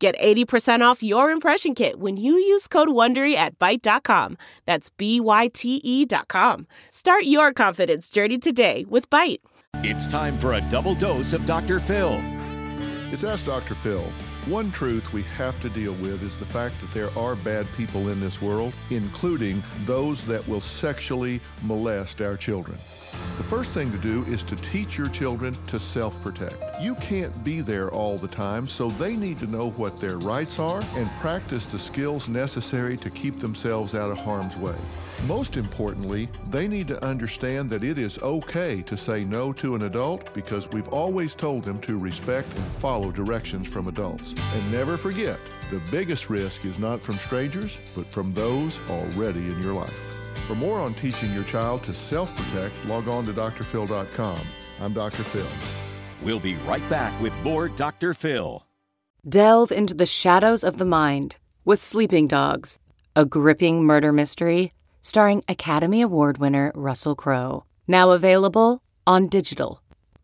Get 80% off your impression kit when you use code WONDERY at Byte.com. That's B-Y-T-E dot com. Start your confidence journey today with Byte. It's time for a double dose of Dr. Phil. It's Ask Dr. Phil. One truth we have to deal with is the fact that there are bad people in this world, including those that will sexually molest our children. The first thing to do is to teach your children to self protect. You can't be there all the time, so they need to know what their rights are and practice the skills necessary to keep themselves out of harm's way. Most importantly, they need to understand that it is okay to say no to an adult because we've always told them to respect and follow directions from adults. And never forget, the biggest risk is not from strangers, but from those already in your life. For more on teaching your child to self protect, log on to drphil.com. I'm Dr. Phil. We'll be right back with more Dr. Phil. Delve into the shadows of the mind with Sleeping Dogs, a gripping murder mystery starring Academy Award winner Russell Crowe. Now available on digital.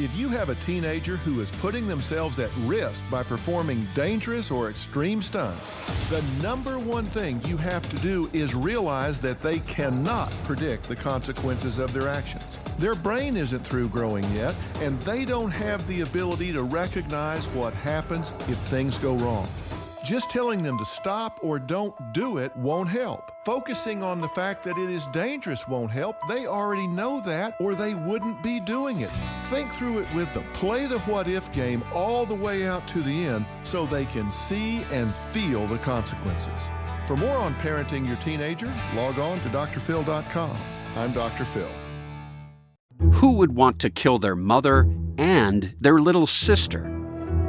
If you have a teenager who is putting themselves at risk by performing dangerous or extreme stunts, the number one thing you have to do is realize that they cannot predict the consequences of their actions. Their brain isn't through growing yet, and they don't have the ability to recognize what happens if things go wrong. Just telling them to stop or don't do it won't help. Focusing on the fact that it is dangerous won't help. They already know that or they wouldn't be doing it. Think through it with them. Play the what if game all the way out to the end so they can see and feel the consequences. For more on parenting your teenager, log on to drphil.com. I'm Dr. Phil. Who would want to kill their mother and their little sister?